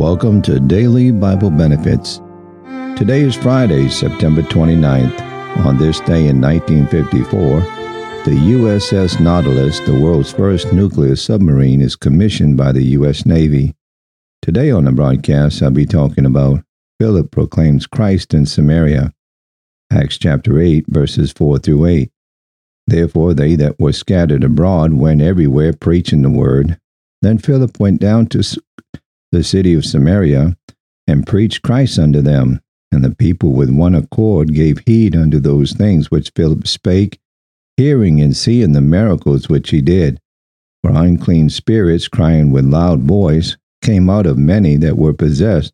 Welcome to Daily Bible Benefits. Today is Friday, September 29th. On this day in 1954, the USS Nautilus, the world's first nuclear submarine, is commissioned by the U.S. Navy. Today on the broadcast, I'll be talking about Philip proclaims Christ in Samaria. Acts chapter 8, verses 4 through 8. Therefore, they that were scattered abroad went everywhere preaching the word. Then Philip went down to the city of Samaria, and preached Christ unto them. And the people with one accord gave heed unto those things which Philip spake, hearing and seeing the miracles which he did. For unclean spirits, crying with loud voice, came out of many that were possessed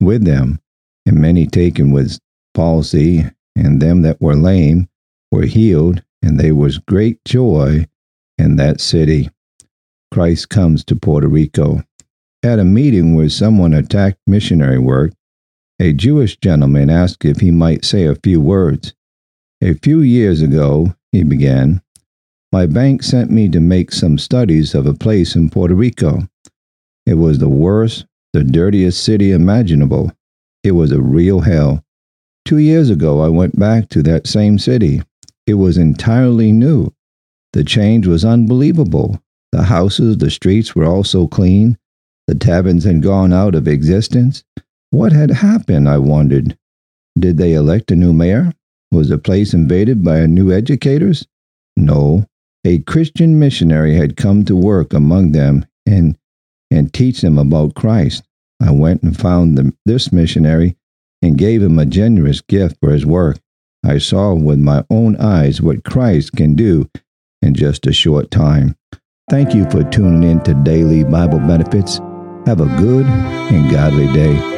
with them, and many taken with palsy, and them that were lame were healed, and there was great joy in that city. Christ comes to Puerto Rico. At a meeting where someone attacked missionary work, a Jewish gentleman asked if he might say a few words. A few years ago, he began, my bank sent me to make some studies of a place in Puerto Rico. It was the worst, the dirtiest city imaginable. It was a real hell. Two years ago, I went back to that same city. It was entirely new. The change was unbelievable. The houses, the streets were all so clean. The taverns had gone out of existence. What had happened, I wondered? Did they elect a new mayor? Was the place invaded by new educators? No. A Christian missionary had come to work among them and, and teach them about Christ. I went and found the, this missionary and gave him a generous gift for his work. I saw with my own eyes what Christ can do in just a short time. Thank you for tuning in to Daily Bible Benefits. Have a good and godly day.